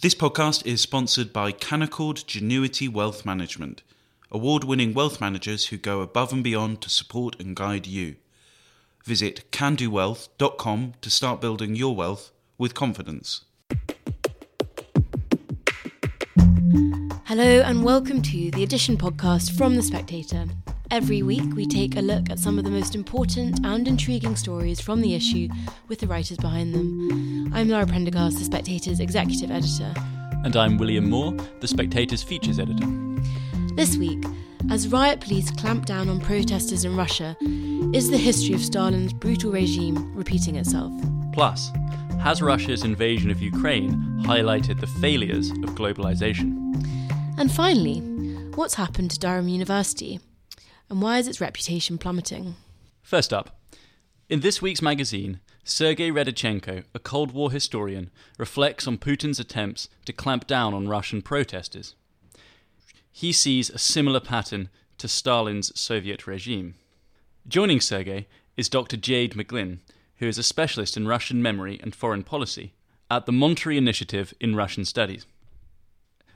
This podcast is sponsored by Canaccord Genuity Wealth Management, award winning wealth managers who go above and beyond to support and guide you. Visit candowealth.com to start building your wealth with confidence. Hello, and welcome to the Edition podcast from The Spectator. Every week, we take a look at some of the most important and intriguing stories from the issue with the writers behind them. I'm Laura Prendergast, The Spectator's executive editor. And I'm William Moore, The Spectator's features editor. This week, as riot police clamp down on protesters in Russia, is the history of Stalin's brutal regime repeating itself? Plus, has Russia's invasion of Ukraine highlighted the failures of globalization? And finally, what's happened to Durham University? And why is its reputation plummeting? First up, in this week's magazine, Sergei Radchenko, a Cold War historian, reflects on Putin's attempts to clamp down on Russian protesters. He sees a similar pattern to Stalin's Soviet regime. Joining Sergei is Dr. Jade McGlynn, who is a specialist in Russian memory and foreign policy at the Monterey Initiative in Russian Studies.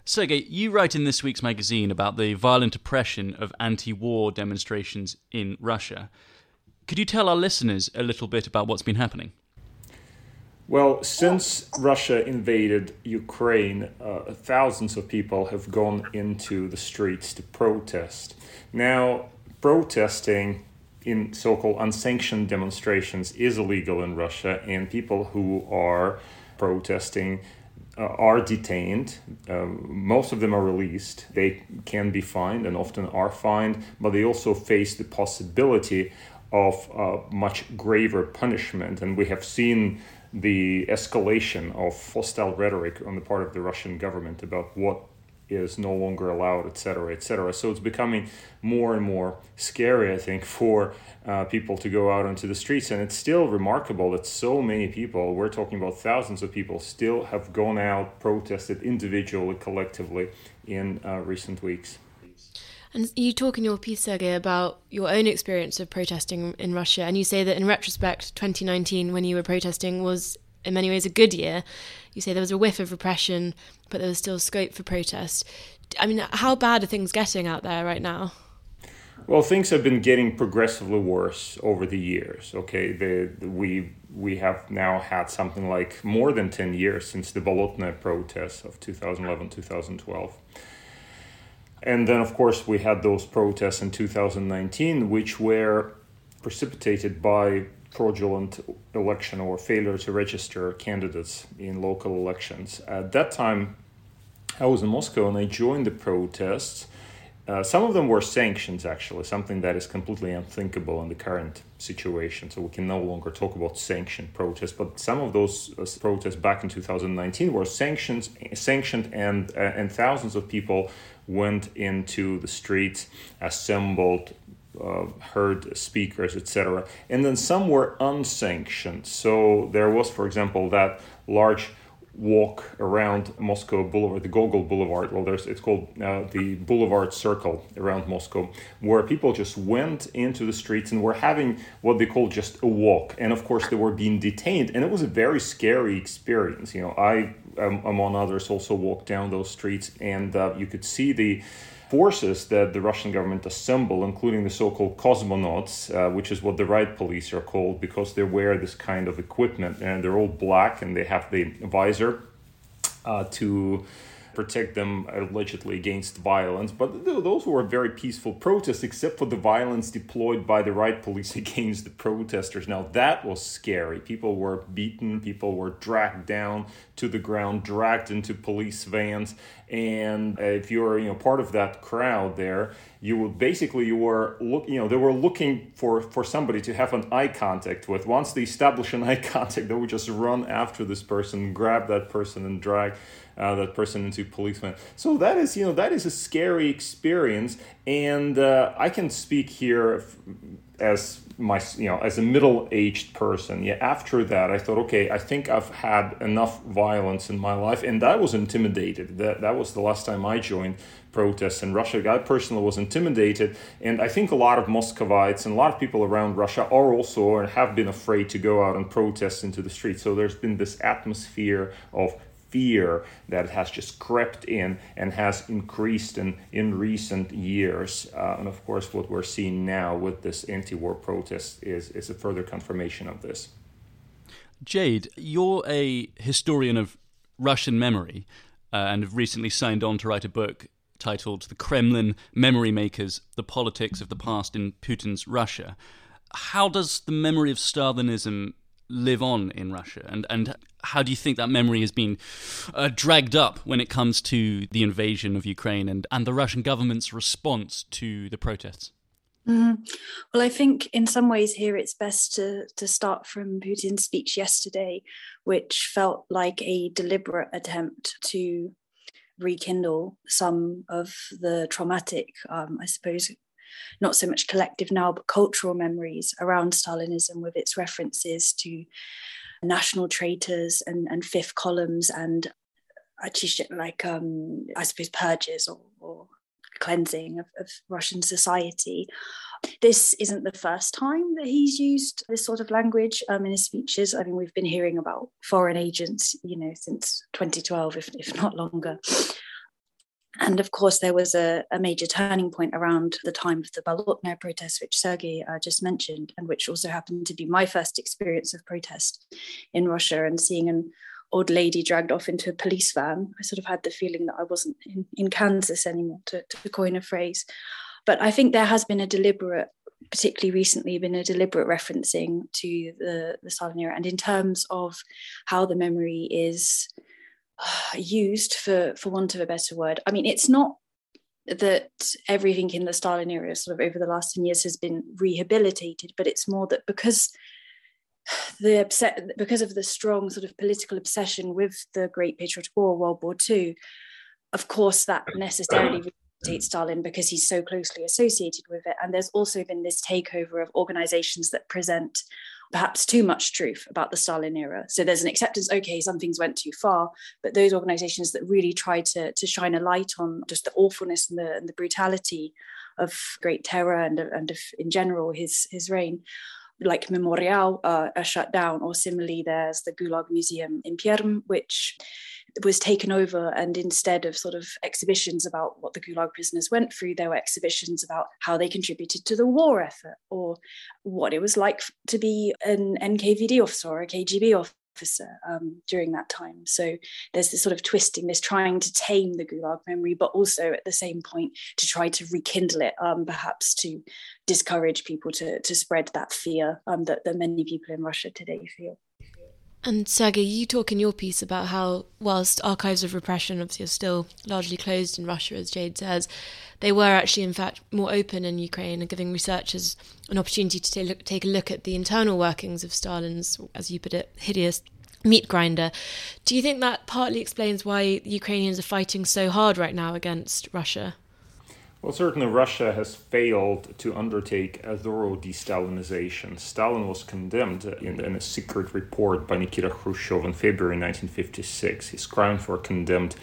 Sergei, you write in this week's magazine about the violent oppression of anti war demonstrations in Russia. Could you tell our listeners a little bit about what's been happening? Well, since Russia invaded Ukraine, uh, thousands of people have gone into the streets to protest. Now, protesting in so called unsanctioned demonstrations is illegal in Russia, and people who are protesting uh, are detained. Uh, most of them are released. They can be fined and often are fined, but they also face the possibility of uh, much graver punishment. And we have seen the escalation of hostile rhetoric on the part of the Russian government about what is no longer allowed, etc., etc. So it's becoming more and more scary, I think, for uh, people to go out onto the streets. And it's still remarkable that so many people, we're talking about thousands of people, still have gone out, protested individually, collectively in uh, recent weeks. And you talk in your piece, Sergei, about your own experience of protesting in Russia, and you say that in retrospect, 2019, when you were protesting, was in many ways a good year. You say there was a whiff of repression, but there was still scope for protest. I mean, how bad are things getting out there right now? Well, things have been getting progressively worse over the years. Okay, the, the, we we have now had something like more than ten years since the Bolotnaya protests of 2011 2012. And then, of course, we had those protests in 2019, which were precipitated by fraudulent election or failure to register candidates in local elections. At that time, I was in Moscow and I joined the protests. Uh, some of them were sanctions, actually, something that is completely unthinkable in the current situation. So we can no longer talk about sanctioned protests. But some of those uh, protests back in 2019 were sanctions, sanctioned, and uh, and thousands of people went into the streets, assembled, uh, heard speakers, etc. And then some were unsanctioned. So there was, for example, that large walk around Moscow Boulevard, the Gogol Boulevard. Well, there's it's called uh, the Boulevard Circle around Moscow, where people just went into the streets and were having what they call just a walk. And of course, they were being detained, and it was a very scary experience. You know, I um, among others also walked down those streets, and uh, you could see the forces that the Russian government assemble, including the so-called cosmonauts, uh, which is what the riot police are called because they wear this kind of equipment and they're all black and they have the visor uh, to protect them allegedly against violence. But those were very peaceful protests, except for the violence deployed by the riot police against the protesters. Now, that was scary. People were beaten, people were dragged down to the ground, dragged into police vans. And uh, if you're you know part of that crowd there, you would basically you were look you know they were looking for for somebody to have an eye contact with. Once they establish an eye contact, they would just run after this person, grab that person, and drag uh, that person into policeman. So that is, you know, that is a scary experience, and uh, I can speak here as my, you know, as a middle-aged person. Yeah, after that, I thought, okay, I think I've had enough violence in my life, and I was intimidated. That that was the last time I joined protests in Russia. I personally was intimidated, and I think a lot of Muscovites and a lot of people around Russia are also or have been afraid to go out and protest into the streets. So there's been this atmosphere of fear that has just crept in and has increased in, in recent years. Uh, and of course, what we're seeing now with this anti war protest is, is a further confirmation of this. Jade, you're a historian of Russian memory uh, and have recently signed on to write a book titled The Kremlin Memory Makers The Politics of the Past in Putin's Russia. How does the memory of Stalinism live on in Russia? And, and how do you think that memory has been uh, dragged up when it comes to the invasion of Ukraine and, and the Russian government's response to the protests? Mm-hmm. Well, I think in some ways here it's best to, to start from Putin's speech yesterday, which felt like a deliberate attempt to rekindle some of the traumatic, um, I suppose, not so much collective now, but cultural memories around Stalinism with its references to national traitors and, and fifth columns and actually like um, I suppose purges or, or cleansing of, of Russian society. This isn't the first time that he's used this sort of language um, in his speeches. I mean, we've been hearing about foreign agents, you know, since 2012, if, if not longer. And of course, there was a, a, major turning point around the time of the Bolotnaya protest, which Sergei uh, just mentioned, and which also happened to be my first experience of protest in Russia and seeing an old lady dragged off into a police van. I sort of had the feeling that I wasn't in, in Kansas anymore, to, to coin a phrase. But I think there has been a deliberate, particularly recently, been a deliberate referencing to the, the Stalin era. And in terms of how the memory is uh, used, for, for want of a better word, I mean, it's not that everything in the Stalin era, sort of over the last 10 years, has been rehabilitated, but it's more that because the upset because of the strong sort of political obsession with the Great Patriotic War, World War II, of course, that necessarily rehabilitates Stalin because he's so closely associated with it. And there's also been this takeover of organizations that present perhaps too much truth about the Stalin era. So there's an acceptance, okay, some things went too far, but those organizations that really try to, to shine a light on just the awfulness and the, and the brutality of great terror and, and of, in general his, his reign like Memorial uh, are shut down, or similarly, there's the Gulag Museum in Perm, which was taken over. And instead of sort of exhibitions about what the Gulag prisoners went through, there were exhibitions about how they contributed to the war effort or what it was like to be an NKVD officer or a KGB officer officer um, during that time. So there's this sort of twisting, this trying to tame the Gulag memory, but also at the same point to try to rekindle it, um, perhaps to discourage people to, to spread that fear um, that, that many people in Russia today feel. And Sergei, you talk in your piece about how, whilst archives of repression obviously are still largely closed in Russia, as Jade says, they were actually, in fact, more open in Ukraine and giving researchers an opportunity to take a look at the internal workings of Stalin's, as you put it, hideous meat grinder. Do you think that partly explains why Ukrainians are fighting so hard right now against Russia? Well, certainly Russia has failed to undertake a thorough de-Stalinization. Stalin was condemned in, in, a secret report by Nikita Khrushchev in February 1956. His crimes were condemned.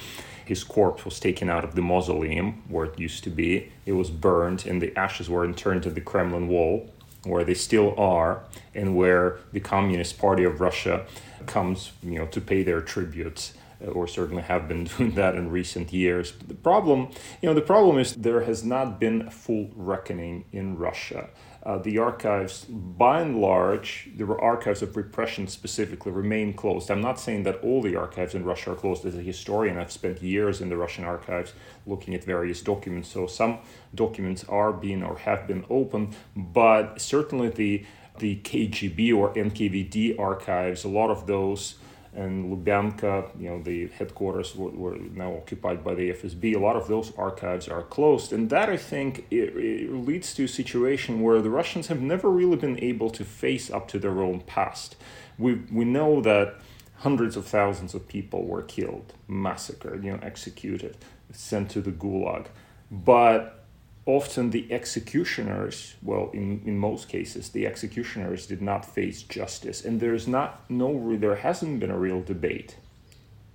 His corpse was taken out of the mausoleum where it used to be. It was burned, and the ashes were interned to the Kremlin wall, where they still are, and where the Communist Party of Russia comes, you know, to pay their tributes. Uh, or certainly have been doing that in recent years. But the problem, you know, the problem is there has not been a full reckoning in Russia. Uh, the archives, by and large, the archives of repression specifically remain closed. I'm not saying that all the archives in Russia are closed. As a historian, I've spent years in the Russian archives looking at various documents. So some documents are being or have been opened, but certainly the the KGB or NKVD archives, a lot of those and Lubyanka, you know, the headquarters were, were, now occupied by the FSB. A lot of those archives are closed, and that I think it, it leads to a situation where the Russians have never really been able to face up to their own past. We we know that hundreds of thousands of people were killed, massacred, you know, executed, sent to the Gulag, but often the executioners, well, in, in most cases, the executioners did not face justice. And there's not, no, there hasn't been a real debate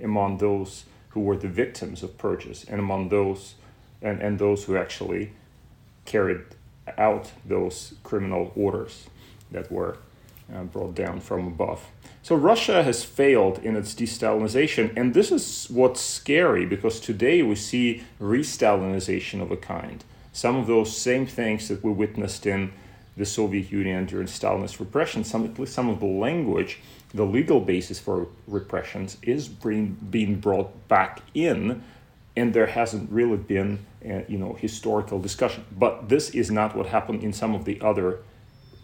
among those who were the victims of purges and among those, and, and those who actually carried out those criminal orders that were uh, brought down from above. So Russia has failed in its de-Stalinization, and this is what's scary because today we see re-Stalinization of a kind. Some of those same things that we witnessed in the Soviet Union during Stalinist repression, some at least some of the language, the legal basis for repressions is being being brought back in, and there hasn't really been, uh, you know, historical discussion. But this is not what happened in some of the other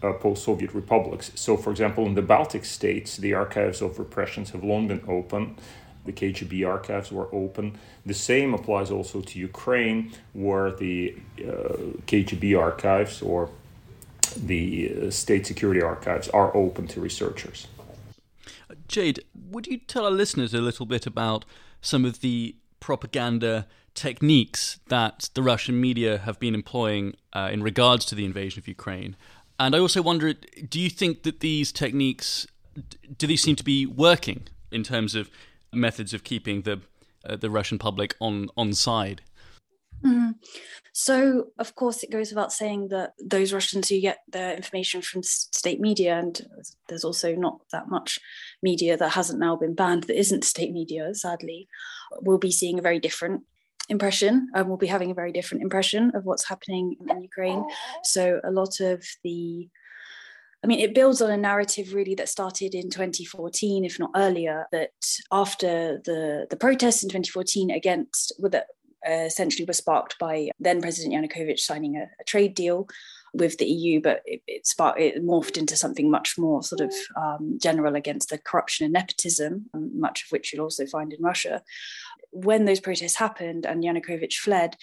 uh, post-Soviet republics. So, for example, in the Baltic states, the archives of repressions have long been open. The KGB archives were open. The same applies also to Ukraine, where the uh, KGB archives or the uh, state security archives are open to researchers. Jade, would you tell our listeners a little bit about some of the propaganda techniques that the Russian media have been employing uh, in regards to the invasion of Ukraine? And I also wonder, do you think that these techniques do these seem to be working in terms of methods of keeping the uh, the Russian public on on side? Mm. So, of course, it goes without saying that those Russians who get their information from state media, and there's also not that much media that hasn't now been banned that isn't state media, sadly, will be seeing a very different impression and we'll be having a very different impression of what's happening in Ukraine. So a lot of the I mean, it builds on a narrative really that started in 2014, if not earlier, that after the, the protests in 2014 against, that uh, essentially were sparked by then President Yanukovych signing a, a trade deal with the EU, but it, it, sparked, it morphed into something much more sort of um, general against the corruption and nepotism, um, much of which you'll also find in Russia. When those protests happened and Yanukovych fled,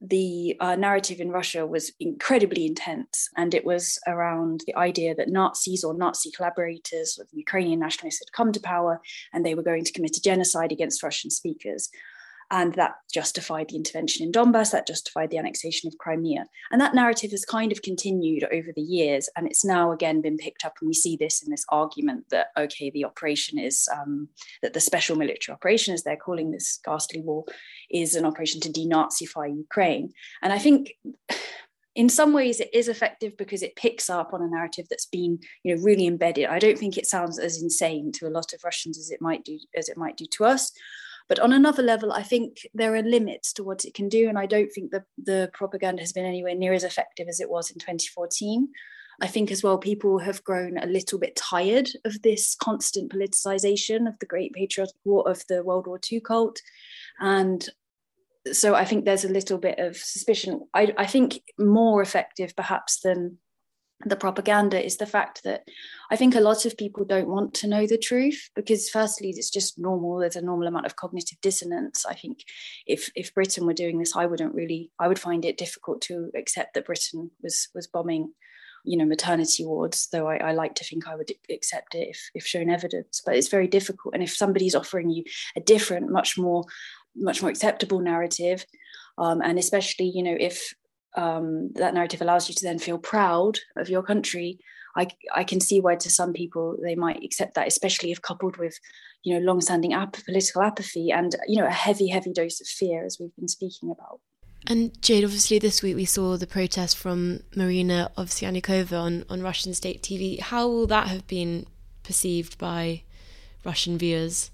the uh, narrative in Russia was incredibly intense, and it was around the idea that Nazis or Nazi collaborators of Ukrainian nationalists had come to power and they were going to commit a genocide against Russian speakers. And that justified the intervention in Donbass, that justified the annexation of Crimea. And that narrative has kind of continued over the years. And it's now again been picked up. And we see this in this argument that, okay, the operation is um, that the special military operation, as they're calling this ghastly war, is an operation to denazify Ukraine. And I think in some ways it is effective because it picks up on a narrative that's been you know really embedded i don't think it sounds as insane to a lot of russians as it might do as it might do to us but on another level, I think there are limits to what it can do. And I don't think the, the propaganda has been anywhere near as effective as it was in 2014. I think as well, people have grown a little bit tired of this constant politicization of the great patriotic war of the World War II cult. And so I think there's a little bit of suspicion. I, I think more effective perhaps than the propaganda is the fact that I think a lot of people don't want to know the truth because firstly it's just normal. There's a normal amount of cognitive dissonance. I think if if Britain were doing this I wouldn't really I would find it difficult to accept that Britain was was bombing you know maternity wards though I, I like to think I would accept it if if shown evidence. But it's very difficult. And if somebody's offering you a different much more much more acceptable narrative um, and especially you know if um, that narrative allows you to then feel proud of your country I, I can see why to some people they might accept that especially if coupled with you know long-standing ap- political apathy and you know a heavy heavy dose of fear as we've been speaking about and Jade, obviously, this week we saw the protest from Marina Ovsyannikova on, on Russian state TV. How will that have been perceived by Russian viewers?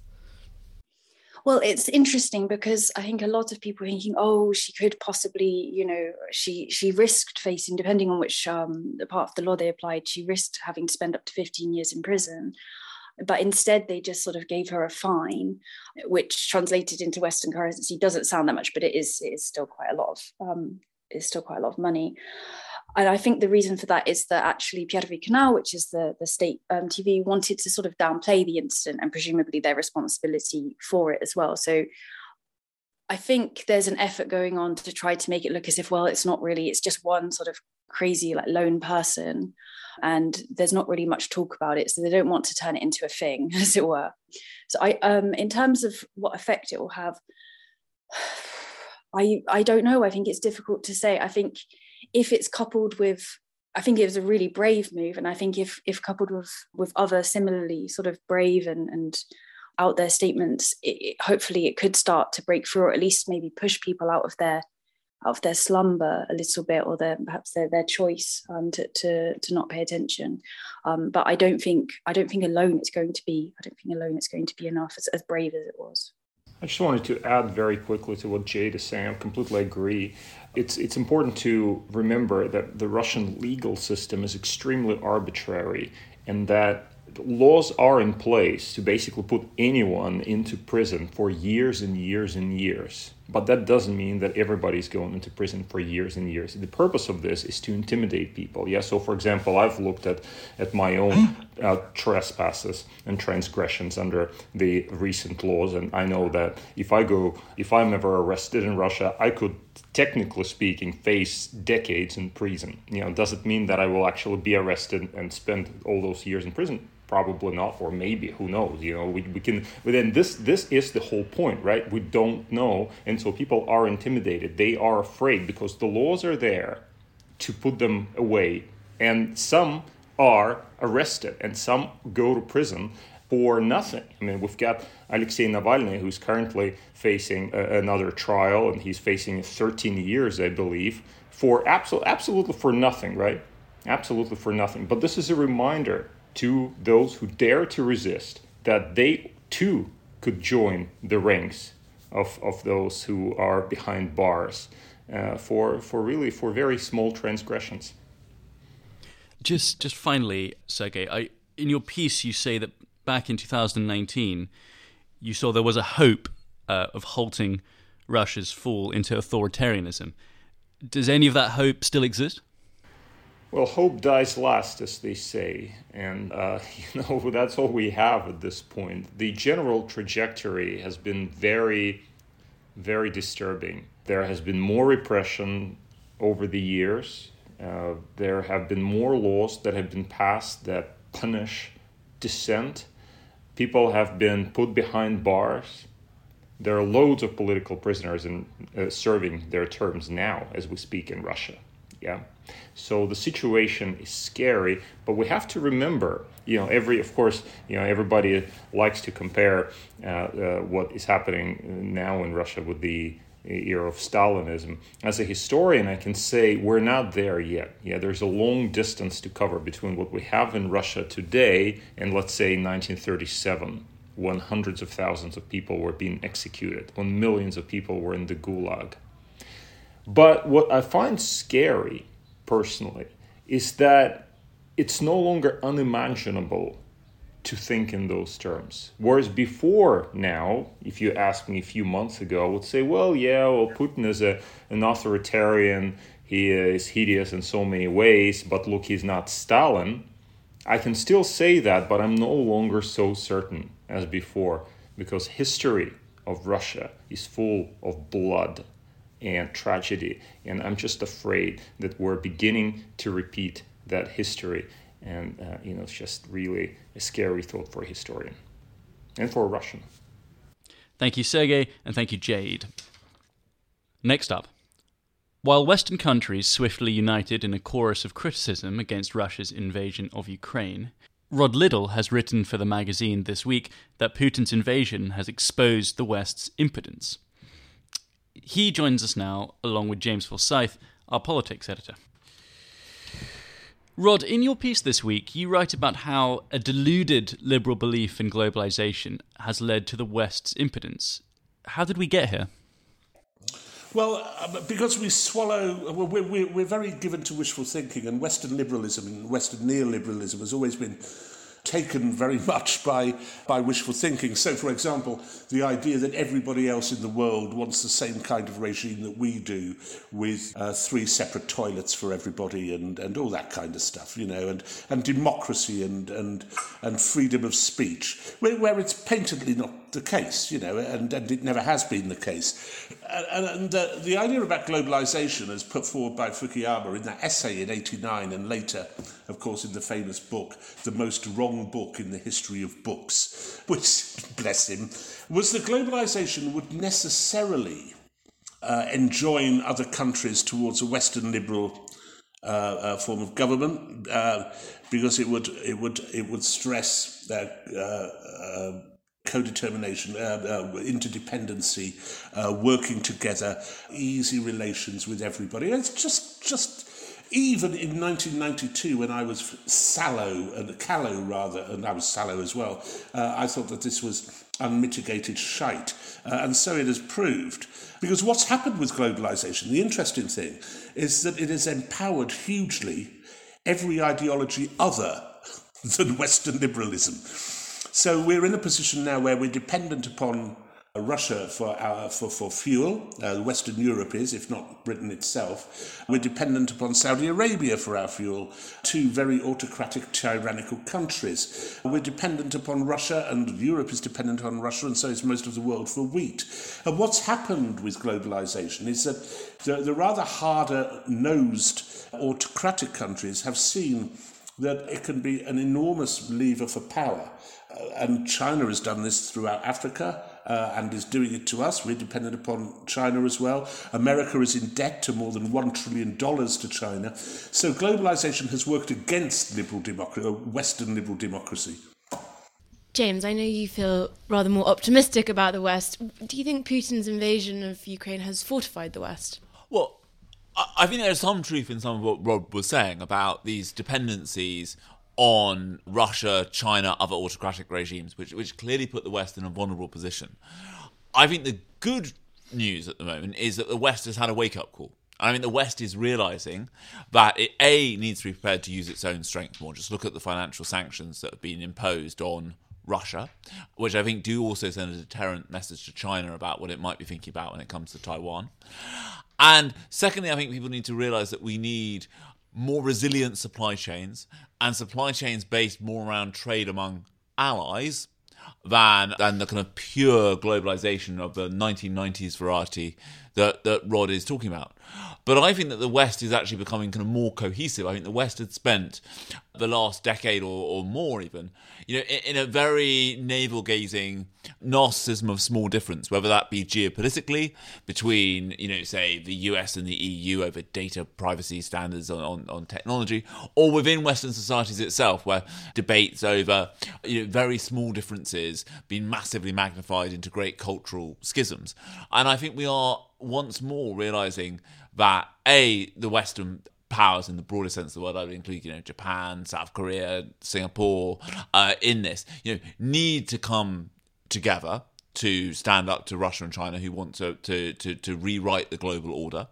Well, it's interesting because I think a lot of people are thinking, oh, she could possibly, you know, she she risked facing, depending on which um, part of the law they applied, she risked having to spend up to 15 years in prison. But instead, they just sort of gave her a fine, which translated into Western currency doesn't sound that much, but it is it is still quite a lot of um, is still quite a lot of money and I think the reason for that is that actually Pervyi Kanal, which is the, the state um, TV, wanted to sort of downplay the incident and presumably their responsibility for it as well. So I think there's an effort going on to try to make it look as if, well, it's not really, it's just one sort of crazy, like lone person. And there's not really much talk about it. So they don't want to turn it into a thing, as it were. So I um in terms of what effect it will have, I I don't know. I think it's difficult to say. I think if it's coupled with I think it was a really brave move, and I think if if coupled with with other similarly sort of brave and and out there statements, it, it, hopefully it could start to break through, or at least maybe push people out of their out of their slumber a little bit, or their perhaps their their choice um, to, to to not pay attention. Um, but I don't think I don't think alone it's going to be I don't think alone it's going to be enough as, as brave as it was. I just wanted to add very quickly to what Jade is saying. I completely agree. It's it's important to remember that the Russian legal system is extremely arbitrary, and that laws are in place to basically put anyone into prison for years and years and years. But that doesn't mean that everybody's going into prison for years and years. The purpose of this is to intimidate people. Yeah. So, for example, I've looked at at my own uh, trespasses and transgressions under the recent laws, and I know that if I go, if I'm ever arrested in Russia, I could, technically speaking, face decades in prison. You know, does it mean that I will actually be arrested and spend all those years in prison? Probably not or maybe who knows you know we, we can but then this this is the whole point right? We don't know and so people are intimidated. They are afraid because the laws are there to put them away and some are arrested and some go to prison for nothing. I mean we've got alexei navalny who's currently facing a, another trial and he's facing 13 years i believe for absol- absolutely for nothing right? Absolutely for nothing. But this is a reminder to those who dare to resist that they too could join the ranks of, of those who are behind bars uh, for, for really for very small transgressions. Just just finally, Sergei, I, in your piece you say that back in 2019 you saw there was a hope uh, of halting Russia's fall into authoritarianism. Does any of that hope still exist? Well, hope dies last, as they say, and uh, you know that's all we have at this point. The general trajectory has been very, very disturbing. There has been more repression over the years. Uh, there have been more laws that have been passed that punish dissent. People have been put behind bars. There are loads of political prisoners in, uh, serving their terms now as we speak in Russia. Yeah. So the situation is scary, but we have to remember, you know, every, of course, you know, everybody likes to compare uh, uh, what is happening now in Russia with the era of Stalinism. As a historian, I can say we're not there yet. Yeah, there's a long distance to cover between what we have in Russia today and, let's say, 1937 when hundreds of thousands of people were being executed, when millions of people were in the gulag. But what I find scary personally is that it's no longer unimaginable to think in those terms. Whereas before now, if you asked me a few months ago, I would say, well, yeah, well, Putin is a, an authoritarian, he is hideous in so many ways, but look, he's not Stalin. I can still say that, but I'm no longer so certain as before because history of Russia is full of blood and tragedy. And I'm just afraid that we're beginning to repeat that history. And, uh, you know, it's just really a scary thought for a historian and for a Russian. Thank you, Sergei, and thank you, Jade. Next up. While Western countries swiftly united in a chorus of criticism against Russia's invasion of Ukraine, Rod Liddle has written for the magazine this week that Putin's invasion has exposed the West's impotence. He joins us now, along with James Forsyth, our politics editor. Rod, in your piece this week, you write about how a deluded liberal belief in globalization has led to the West's impotence. How did we get here? Well, uh, because we swallow, we're, we're, very given to wishful thinking, and Western liberalism and Western neoliberalism has always been taken very much by, by wishful thinking. So, for example, the idea that everybody else in the world wants the same kind of regime that we do, with uh, three separate toilets for everybody and, and all that kind of stuff, you know, and, and democracy and, and, and freedom of speech, where, where it's patently not the case, you know, and, and it never has been the case. And, and uh, the idea about globalization, as put forward by Fukuyama in that essay in 89 and later, of course, in the famous book, The Most Wrong Book in the History of Books, which, bless him, was that globalization would necessarily uh, enjoin other countries towards a Western liberal uh, uh, form of government uh, because it would it would it would stress that uh, uh, co-determination, uh, uh, interdependency, uh, working together, easy relations with everybody. It's just just even in 1992 when I was sallow and callow rather, and I was sallow as well, uh, I thought that this was unmitigated shite, uh, and so it has proved. Because what's happened with globalization, the interesting thing is that it has empowered hugely every ideology other than Western liberalism. So we're in a position now where we're dependent upon Russia for, our, for, for fuel. Uh, Western Europe is, if not Britain itself. We're dependent upon Saudi Arabia for our fuel, two very autocratic, tyrannical countries. We're dependent upon Russia, and Europe is dependent on Russia, and so is most of the world for wheat. And what's happened with globalization is that the, the rather harder nosed autocratic countries have seen that it can be an enormous lever for power. Uh, and China has done this throughout Africa uh, and is doing it to us. We're dependent upon China as well. America is in debt to more than $1 trillion to China. So globalization has worked against liberal democracy, uh, Western liberal democracy. James, I know you feel rather more optimistic about the West. Do you think Putin's invasion of Ukraine has fortified the West? Well, I think there's some truth in some of what Rod was saying about these dependencies on Russia, China, other autocratic regimes, which which clearly put the West in a vulnerable position. I think the good news at the moment is that the West has had a wake up call. I mean, the West is realizing that it a needs to be prepared to use its own strength more. Just look at the financial sanctions that have been imposed on Russia, which I think do also send a deterrent message to China about what it might be thinking about when it comes to Taiwan. And secondly, I think people need to realize that we need more resilient supply chains and supply chains based more around trade among allies than than the kind of pure globalization of the 1990s variety that that Rod is talking about. But I think that the West is actually becoming kind of more cohesive. I think the West had spent the last decade or, or more even, you know, in, in a very navel gazing narcissism of small difference, whether that be geopolitically between, you know, say the US and the EU over data privacy standards on, on, on technology, or within Western societies itself, where debates over you know, very small differences being massively magnified into great cultural schisms. And I think we are once more realizing that a the Western powers in the broader sense of the word, I would include, you know, Japan, South Korea, Singapore, uh, in this, you know, need to come together to stand up to Russia and China who want to, to, to, to rewrite the global order.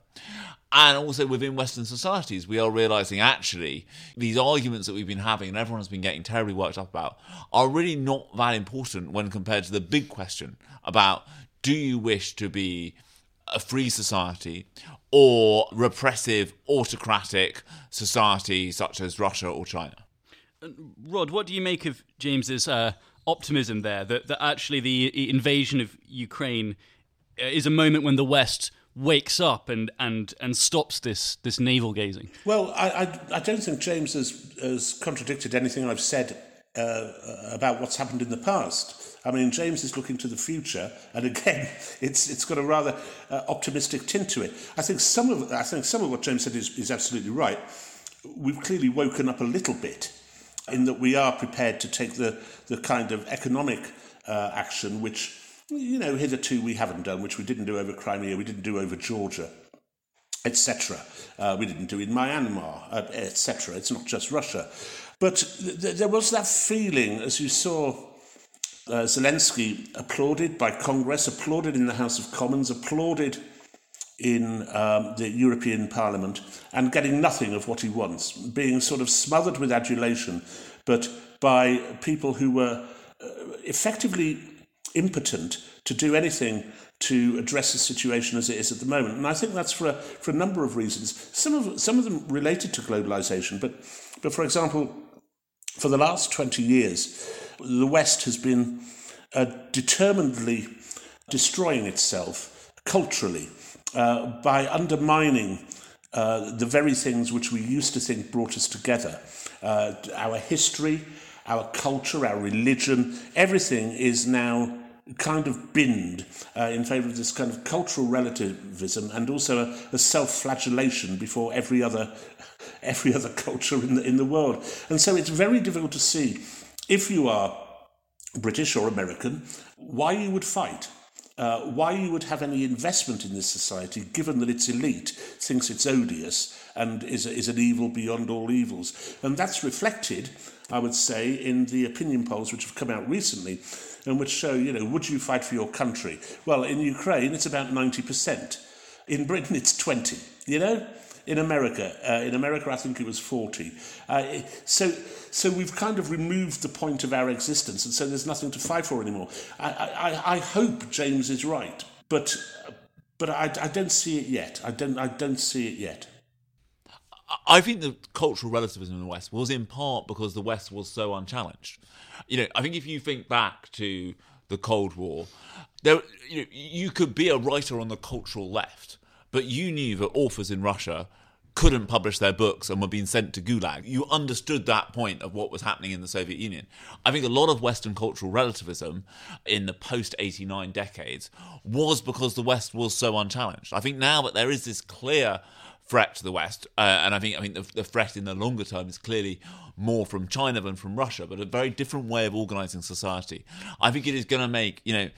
And also within Western societies, we are realizing actually these arguments that we've been having and everyone has been getting terribly worked up about are really not that important when compared to the big question about do you wish to be a free society or repressive, autocratic society such as Russia or China. Rod, what do you make of James's uh, optimism there that, that actually the invasion of Ukraine uh, is a moment when the West wakes up and, and, and stops this, this navel gazing? Well, I, I, I don't think James has, has contradicted anything I've said uh, about what's happened in the past. I mean, James is looking to the future, and again, it's it's got a rather uh, optimistic tint to it. I think some of I think some of what James said is, is absolutely right. We've clearly woken up a little bit in that we are prepared to take the the kind of economic uh, action which you know hitherto we haven't done, which we didn't do over Crimea, we didn't do over Georgia etc. Uh, we didn't do in Myanmar, uh, etc. It's not just Russia. But th- there was that feeling, as you saw uh, Zelensky applauded by Congress, applauded in the House of Commons, applauded in um, the European Parliament, and getting nothing of what he wants, being sort of smothered with adulation, but by people who were uh, effectively impotent to do anything to address the situation as it is at the moment. And I think that's for a, for a number of reasons. Some of, some of them related to globalization, but, but for example, for the last 20 years, the West has been uh, determinedly destroying itself culturally uh, by undermining uh, the very things which we used to think brought us together. Uh, our history, our culture, our religion, everything is now kind of binned uh, in favour of this kind of cultural relativism and also a, a self-flagellation before every other every other culture in the in the world. And so it's very difficult to see if you are British or American, why you would fight. Uh, why you would have any investment in this society, given that its elite thinks it's odious and is, is an evil beyond all evils. And that's reflected, I would say, in the opinion polls which have come out recently and which show, you know, would you fight for your country? Well, in Ukraine, it's about 90%. In Britain, it's 20, you know? In America, uh, in America, I think it was 40. Uh, so, so we've kind of removed the point of our existence, and so there's nothing to fight for anymore. I, I, I hope James is right, but, but I, I don't see it yet. I don't, I don't see it yet. I think the cultural relativism in the West was in part because the West was so unchallenged. You know, I think if you think back to the Cold War, there you, know, you could be a writer on the cultural left, but you knew that authors in Russia couldn't publish their books and were being sent to Gulag. You understood that point of what was happening in the Soviet Union. I think a lot of Western cultural relativism in the post 89 decades was because the West was so unchallenged. I think now that there is this clear threat to the West, uh, and I think I think the, the, threat in the longer term is clearly more from China than from Russia, but a very different way of organizing society. I think it is going to make you know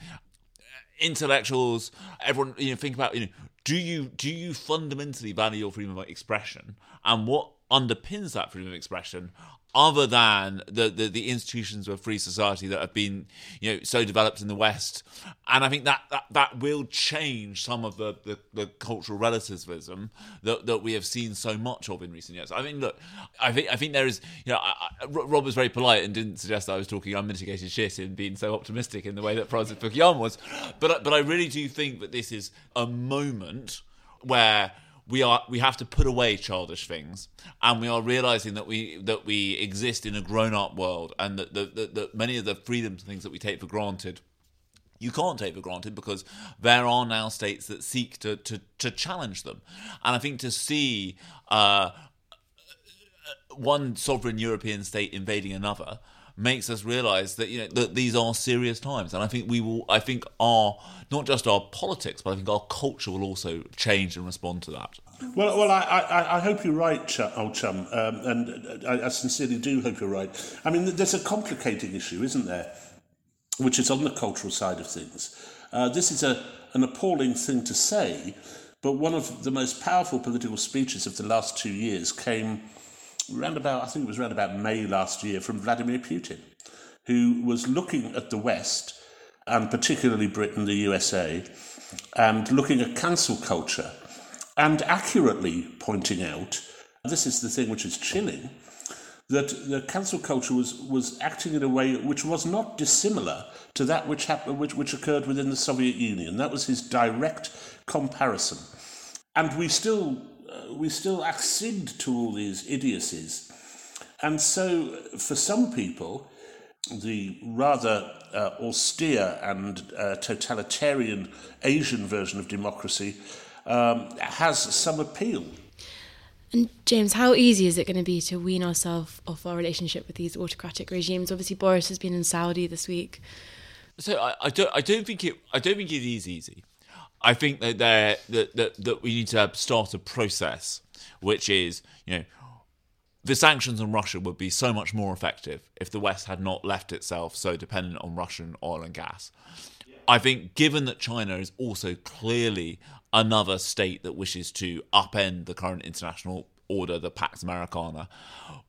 intellectuals, everyone you know think about you know do you do you fundamentally value your freedom of expression? And what underpins that freedom of expression other than the, the, the, institutions of a free society that have been you know so developed in the West. And I think that that, that will change some of the, the, the, cultural relativism that, that we have seen so much of in recent years. I mean, look, I think I think there is you know I, I, Rod was very polite and didn't suggest I was talking unmitigated shit in being so optimistic in the way that Francis Fukuyama was, but but I really do think that this is a moment where we are we have to put away childish things and we are realizing that we that we exist in a grown-up world and that, that, that, that many of the freedoms and things that we take for granted you can't take for granted because there are now states that seek to, to, to challenge them. And I think to see uh, one sovereign European state invading another makes us realize that you know that these are serious times and i think we will i think our not just our politics but i think our culture will also change and respond to that well, well, I, I, I hope you're right, ch- old chum, um, and I, I sincerely do hope you're right. I mean, there's a complicating issue, isn't there, which is on the cultural side of things. Uh, this is a, an appalling thing to say, but one of the most powerful political speeches of the last two years came round about, I think it was around about May last year, from Vladimir Putin, who was looking at the West, and particularly Britain, the USA, and looking at cancel culture, and accurately pointing out this is the thing which is chilling that the cancel culture was, was acting in a way which was not dissimilar to that which, happened, which, which occurred within the Soviet Union. That was his direct comparison. And we still we still accede to all these idiocies. And so, for some people, the rather uh, austere and uh, totalitarian Asian version of democracy um, has some appeal. And James, how easy is it going to be to wean ourselves off our relationship with these autocratic regimes? Obviously, Boris has been in Saudi this week. So I, I don't, I don't think it, I don't think it is easy. I think that there that, that that we need to uh, start a process, which is you know the sanctions on Russia would be so much more effective if the West had not left itself so dependent on Russian oil and gas. I think, given that China is also clearly another state that wishes to upend the current international order, the Pax Americana,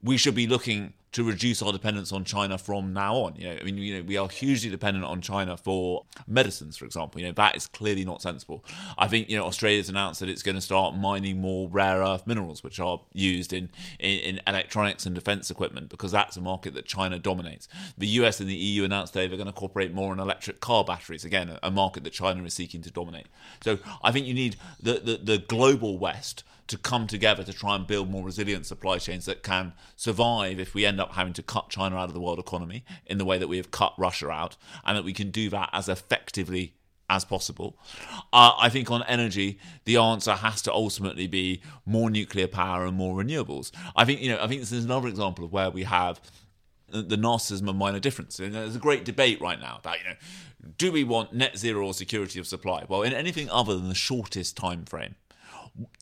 we should be looking to reduce our dependence on China from now on. You know, I mean, you know, we are hugely dependent on China for medicines, for example. You know, that is clearly not sensible. I think you know Australia's announced that it's going to start mining more rare earth minerals, which are used in in, in electronics and defense equipment, because that's a market that China dominates. The US and the EU announced they were going to cooperate more on electric car batteries, again, a market that China is seeking to dominate. So I think you need the the, the global West to come together to try and build more resilient supply chains that can survive if we end up having to cut China out of the world economy in the way that we have cut Russia out, and that we can do that as effectively as possible. Uh, I think on energy, the answer has to ultimately be more nuclear power and more renewables. I think you know, I think this is another example of where we have the narcissism of minor difference. And there's a great debate right now about you know, do we want net zero or security of supply? Well, in anything other than the shortest time frame,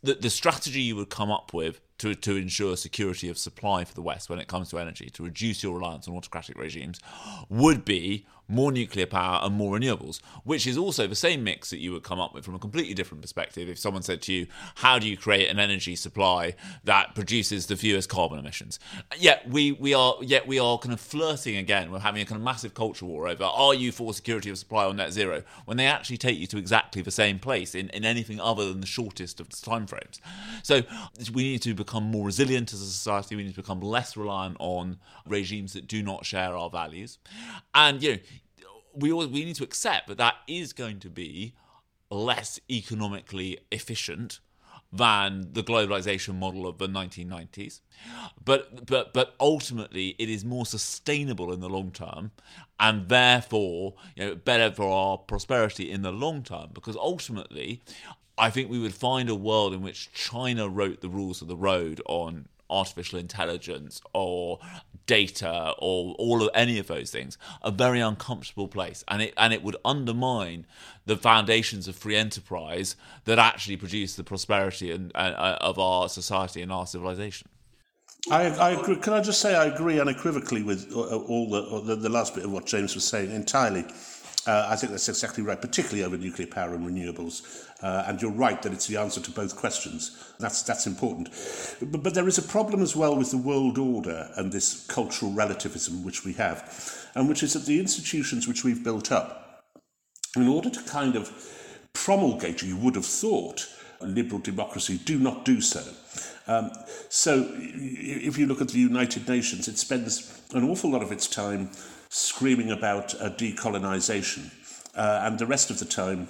the, the strategy you would come up with to, to ensure security of supply for the West when it comes to energy, to reduce your reliance on autocratic regimes, would be more nuclear power and more renewables, which is also the same mix that you would come up with from a completely different perspective if someone said to you, How do you create an energy supply that produces the fewest carbon emissions? Yet we, we are yet we are kind of flirting again. We're having a kind of massive culture war over are you for security of supply or net zero when they actually take you to exactly the same place in, in anything other than the shortest of timeframes. So we need to become more resilient as a society, we need to become less reliant on regimes that do not share our values. And you know, we always, we need to accept that that is going to be less economically efficient than the globalization model of the 1990s but but but ultimately it is more sustainable in the long term and therefore you know better for our prosperity in the long term. Because ultimately I think we would find a world in which China wrote the rules of the road on artificial intelligence or data or all of any of those things a very uncomfortable place and it and it would undermine the foundations of free enterprise that actually produce the prosperity and, uh, of our society and our civilization I, I agree. Can I just say I agree unequivocally with uh, all the, the, the last bit of what James was saying entirely. Uh, I think that's exactly right, particularly over nuclear power and renewables. Uh, and you're right that it's the answer to both questions. That's, that's important. But, but there is a problem as well with the world order and this cultural relativism which we have, and which is that the institutions which we've built up, in order to kind of promulgate, you would have thought, a liberal democracy, do not do so. Um, so if you look at the United Nations, it spends an awful lot of its time screaming about uh, decolonisation, uh, and the rest of the time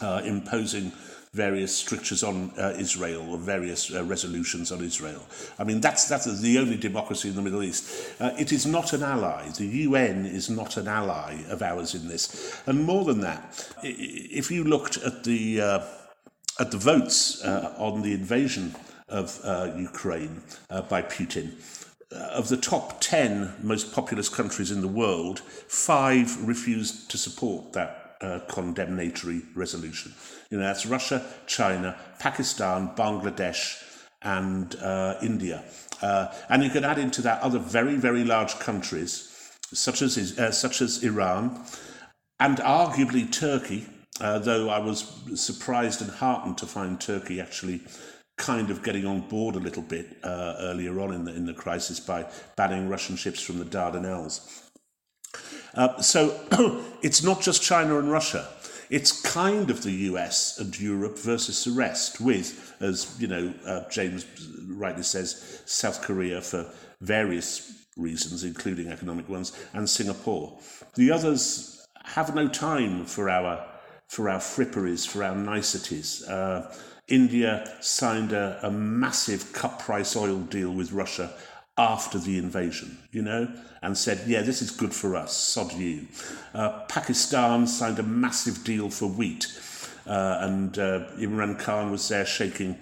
uh, imposing various strictures on uh, Israel or various uh, resolutions on Israel. I mean, that's, that's the only democracy in the Middle East. It is not an ally. The UN is not an ally of ours in this. And more than that, if you looked at the, at the votes on the invasion of Ukraine by Putin, of the top 10 most populous countries in the world, five refused to support that uh, condemnatory resolution. You know, that's Russia, China, Pakistan, Bangladesh, and uh, India. Uh, and you can add into that other very, very large countries, such as, uh, such as Iran, and arguably Turkey, uh, though I was surprised and heartened to find Turkey actually kind of getting on board a little bit uh, earlier on in the, in the crisis by banning Russian ships from the Dardanelles. Uh, so it's not just China and Russia. It's kind of the US and Europe versus the rest, with, as you know, uh, James rightly says, South Korea for various reasons, including economic ones, and Singapore. The others have no time for our for our fripperies, for our niceties. Uh, India signed a, a massive cut price oil deal with Russia after the invasion, you know, and said, yeah, this is good for us, sod you. Uh, Pakistan signed a massive deal for wheat, uh, and uh, Imran Khan was there shaking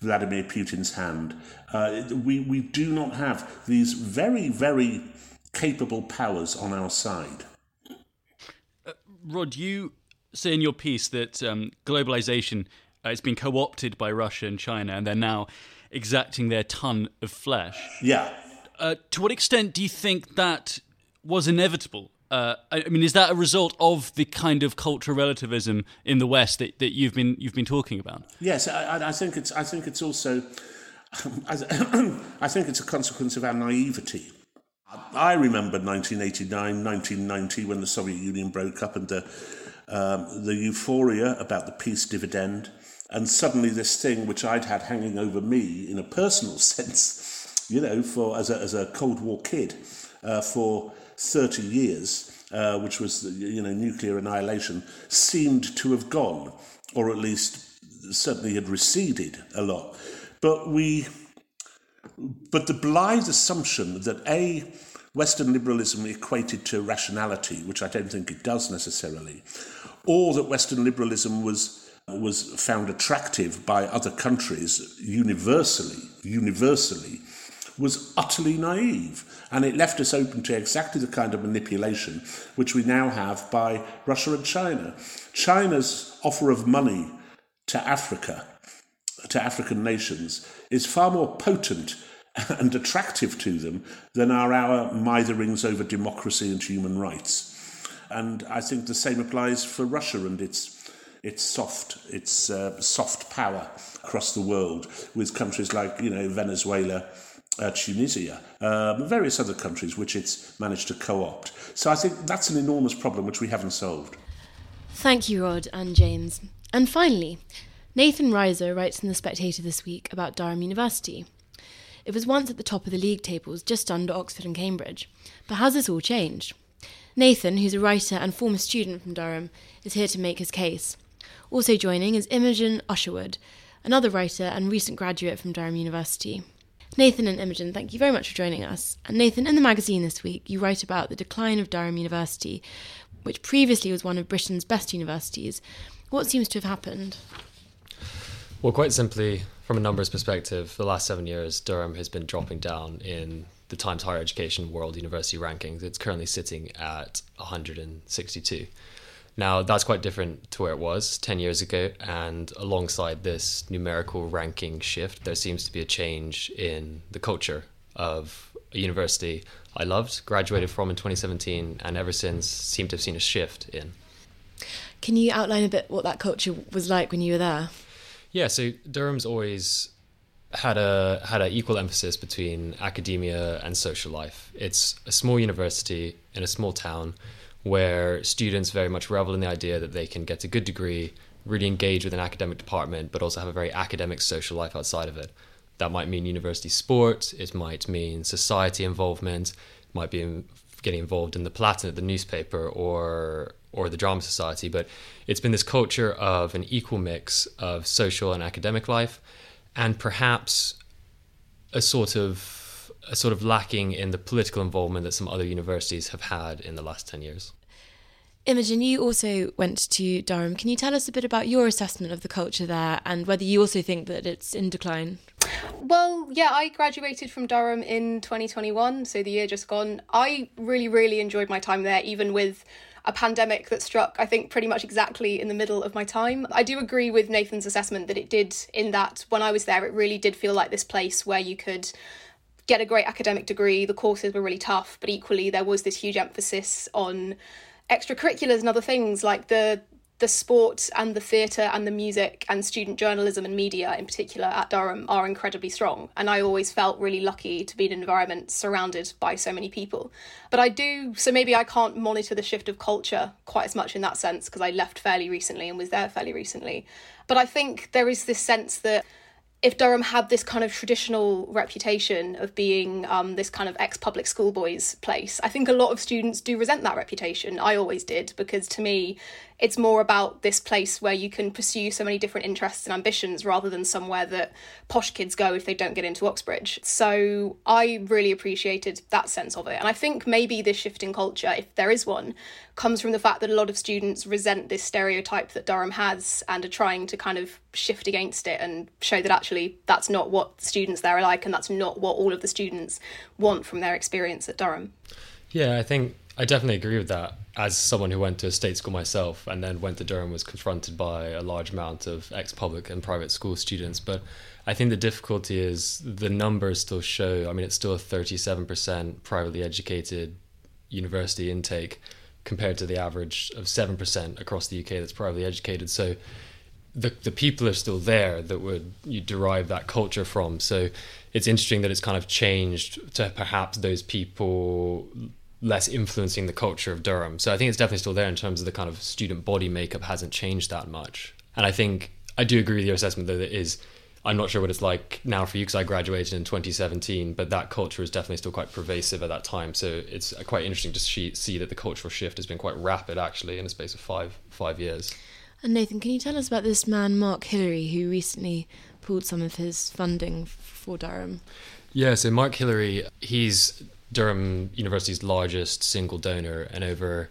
Vladimir Putin's hand. Uh, we, we do not have these very, very capable powers on our side. Uh, Rod, you say in your piece that um, globalization uh, it's been co-opted by Russia and China, and they're now exacting their ton of flesh. Yeah. Uh, to what extent do you think that was inevitable? Uh, I mean, is that a result of the kind of cultural relativism in the West that, that you've been you've been talking about? Yes, I, I think it's I think it's also I think it's a consequence of our naivety. I remember 1989, 1990 when the Soviet Union broke up and the um, the euphoria about the peace dividend and suddenly this thing which I'd had hanging over me in a personal sense, you know, for as a, as a Cold War kid uh, for 30 years, uh, which was, you know, nuclear annihilation, seemed to have gone, or at least certainly had receded a lot. But we, but the blithe assumption that A, Western liberalism equated to rationality, which I don't think it does necessarily, or that Western liberalism was was found attractive by other countries universally, universally, was utterly naive. And it left us open to exactly the kind of manipulation which we now have by Russia and China. China's offer of money to Africa, to African nations, is far more potent and attractive to them than are our mitherings over democracy and human rights. And I think the same applies for Russia and its its soft its uh, soft power across the world with countries like you know Venezuela. Uh, Tunisia, um, various other countries which it's managed to co opt. So I think that's an enormous problem which we haven't solved. Thank you, Rod and James. And finally, Nathan Reiser writes in The Spectator this week about Durham University. It was once at the top of the league tables, just under Oxford and Cambridge. But has this all changed? Nathan, who's a writer and former student from Durham, is here to make his case. Also joining is Imogen Usherwood, another writer and recent graduate from Durham University. Nathan and Imogen, thank you very much for joining us. And Nathan, in the magazine this week, you write about the decline of Durham University, which previously was one of Britain's best universities. What seems to have happened? Well, quite simply, from a numbers perspective, for the last seven years, Durham has been dropping down in the Times Higher Education World University Rankings. It's currently sitting at 162. Now, that's quite different to where it was 10 years ago, and alongside this numerical ranking shift, there seems to be a change in the culture of a university I loved, graduated from in 2017, and ever since seem to have seen a shift in. Can you outline a bit what that culture was like when you were there? Yeah, so Durham's always had a had an equal emphasis between academia and social life. It's a small university in a small town where students very much revel in the idea that they can get a good degree, really engage with an academic department, but also have a very academic social life outside of it. That might mean university sport, it might mean society involvement, might be getting involved in the Palatinate, the newspaper, or or the drama society. But it's been this culture of an equal mix of social and academic life, and perhaps a sort of a sort of lacking in the political involvement that some other universities have had in the last 10 years. Imogen, you also went to Durham. Can you tell us a bit about your assessment of the culture there and whether you also think that it's in decline? Well, yeah, I graduated from Durham in 2021, so the year just gone. I really, really enjoyed my time there, even with a pandemic that struck, I think, pretty much exactly in the middle of my time. I do agree with Nathan's assessment that it did, in that when I was there, it really did feel like this place where you could get a great academic degree. The courses were really tough, but equally, there was this huge emphasis on extracurriculars and other things like the the sport and the theatre and the music and student journalism and media in particular at Durham are incredibly strong. And I always felt really lucky to be in an environment surrounded by so many people. But I do, so maybe I can't monitor the shift of culture quite as much in that sense because I left fairly recently and was there fairly recently. But I think there is this sense that if Durham had this kind of traditional reputation of being um, this kind of ex public schoolboys place, I think a lot of students do resent that reputation. I always did, because to me, it's more about this place where you can pursue so many different interests and ambitions rather than somewhere that posh kids go if they don't get into Oxbridge. So I really appreciated that sense of it. And I think maybe this shift in culture, if there is one, comes from the fact that a lot of students resent this stereotype that Durham has and are trying to kind of shift against it and show that actually that's not what students there are like and that's not what all of the students want from their experience at Durham. Yeah, I think I definitely agree with that. As someone who went to a state school myself and then went to Durham, was confronted by a large amount of ex public and private school students. But I think the difficulty is the numbers still show, I mean, it's still a 37% privately educated university intake compared to the average of 7% across the UK that's privately educated. So the, the people are still there that would you derive that culture from. So it's interesting that it's kind of changed to perhaps those people less influencing the culture of Durham. So I think it's definitely still there in terms of the kind of student body makeup hasn't changed that much. And I think I do agree with your assessment that it is. I'm not sure what it's like now for you because I graduated in 2017, but that culture is definitely still quite pervasive at that time. So it's quite interesting to see, see that the cultural shift has been quite rapid actually in a space of five five years. And Nathan, can you tell us about this man Mark Hillery who recently pulled some of his funding for Durham? Yeah, so Mark Hillery, he's Durham University's largest single donor, and over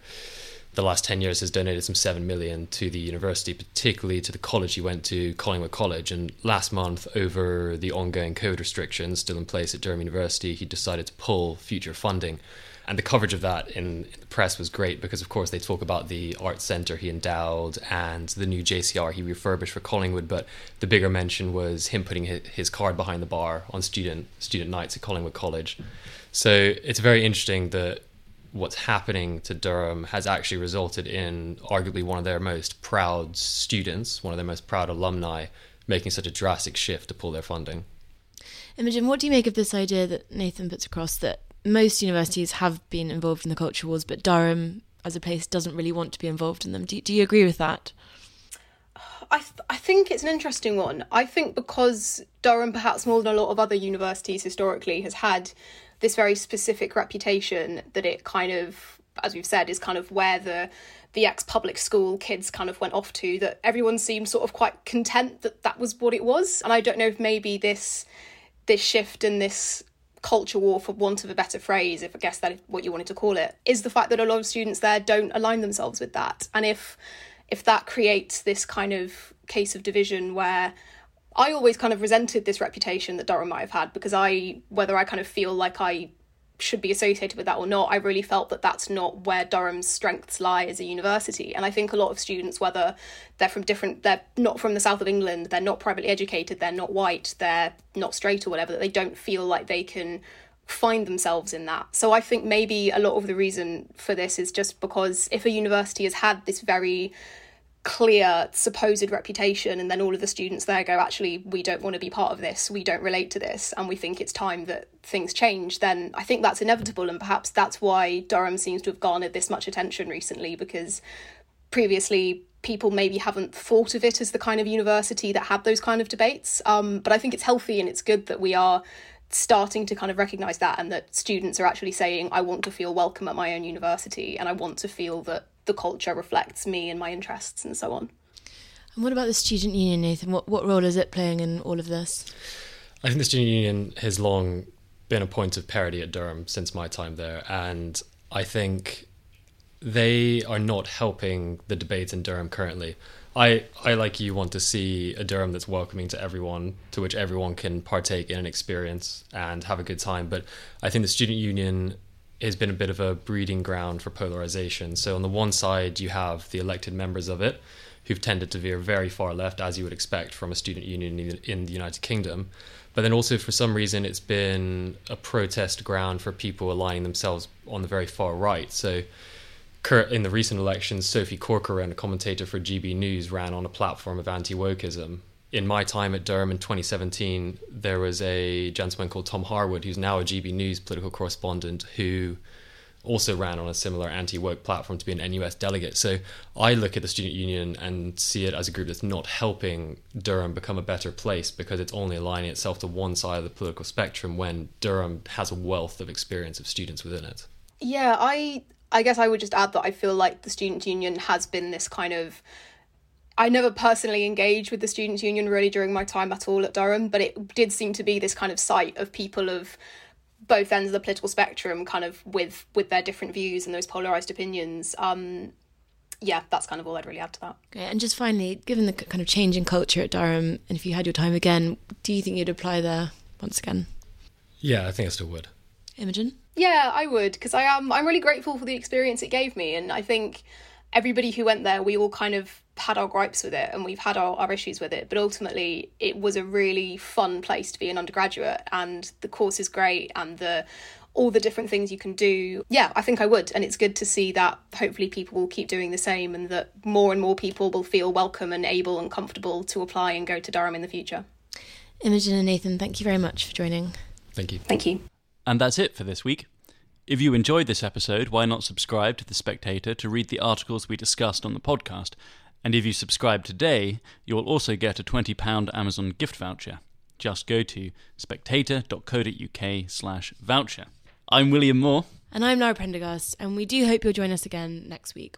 the last 10 years has donated some 7 million to the university, particularly to the college he went to, Collingwood College. And last month, over the ongoing COVID restrictions still in place at Durham University, he decided to pull future funding. And the coverage of that in, the press was great because, of course, they talk about the art centre he endowed and the new JCR he refurbished for Collingwood. But the bigger mention was him putting his, card behind the bar on student student nights at Collingwood College. So it's very interesting that what's happening to Durham has actually resulted in arguably one of their most proud students, one of their most proud alumni, making such a drastic shift to pull their funding. Imogen, what do you make of this idea that Nathan puts across that most universities have been involved in the culture wars, but Durham as a place doesn't really want to be involved in them? Do, do you agree with that? I, th- I think it's an interesting one. I think because Durham, perhaps more than a lot of other universities historically, has had this very specific reputation that it kind of, as we've said, is kind of where the the ex public school kids kind of went off to. That everyone seemed sort of quite content that that was what it was. And I don't know if maybe this this shift and this culture war, for want of a better phrase, if I guess that is what you wanted to call it, is the fact that a lot of students there don't align themselves with that. And if if that creates this kind of case of division where I always kind of resented this reputation that Durham might have had because I, whether I kind of feel like I should be associated with that or not, I really felt that that's not where Durham's strengths lie as a university. And I think a lot of students, whether they're from different, they're not from the south of England, they're not privately educated, they're not white, they're not straight or whatever, that they don't feel like they can find themselves in that. So I think maybe a lot of the reason for this is just because if a university has had this very clear supposed reputation and then all of the students there go actually we don't want to be part of this. We don't relate to this and we think it's time that things change. Then i think that's inevitable and perhaps that's why durham seems to have garnered this much attention recently because previously people maybe haven't thought of it as the kind of university that had those kind of debates. Um, but i think it's healthy and it's good that we are starting to kind of recognize that and that students are actually saying i want to feel welcome at my own university and i want to feel that the culture reflects me and my interests and so on. And what about the student union, Nathan? What what role is it playing in all of this? I think the student union has long been a point of parody at Durham since my time there, and I think they are not helping the debate in Durham currently. I, I like you want to see a Durham that's welcoming to everyone, to which everyone can partake in an experience and have a good time. But I think the student union has been a bit of a breeding ground for polarization. So on the one side, you have the elected members of it, who've tended to veer very far left, as you would expect from a student union in the United Kingdom. But then also, for some reason, it's been a protest ground for people aligning themselves on the very far right. So in the recent elections, Sophie Corcoran, a commentator for GB News, ran on a platform of anti wokeism in my time at Durham in 2017, there was a gentleman called Tom Harwood, who's now a GB News political correspondent, who also ran on a similar anti woke platform to be an NUS delegate. So I look at the student union and see it as a group that's not helping Durham become a better place because it's only aligning itself to one side of the political spectrum when Durham has a wealth of experience of students within it. Yeah, I I guess I would just add that I feel like the student union has been this kind of I never personally engaged with the Students' Union really during my time at all at Durham, but it did seem to be this kind of site of people of both ends of the political spectrum, kind of with with their different views and those polarized opinions. Um, yeah, that's kind of all I'd really add to that. Great. And just finally, given the kind of change in culture at Durham, and if you had your time again, do you think you'd apply there once again? Yeah, I think I still would. Imogen? Yeah, I would because I am. I'm really grateful for the experience it gave me, and I think everybody who went there, we all kind of had our gripes with it and we've had our, our issues with it. But ultimately it was a really fun place to be an undergraduate and the course is great and the all the different things you can do. Yeah i think i would. And it's good to see that hopefully people will keep doing the same and that more and more people will feel welcome and able and comfortable to apply and go to durham in the future. Imogen and nathan thank you very much for joining. Thank you. Thank you. And that's it for this week if you enjoyed this episode, why not subscribe to The Spectator to read the articles we discussed on the podcast? And if you subscribe today, you will also get a £20 Amazon gift voucher. Just go to spectator.co.uk slash voucher. I'm William Moore. And I'm Lara Prendergast, and we do hope you'll join us again next week.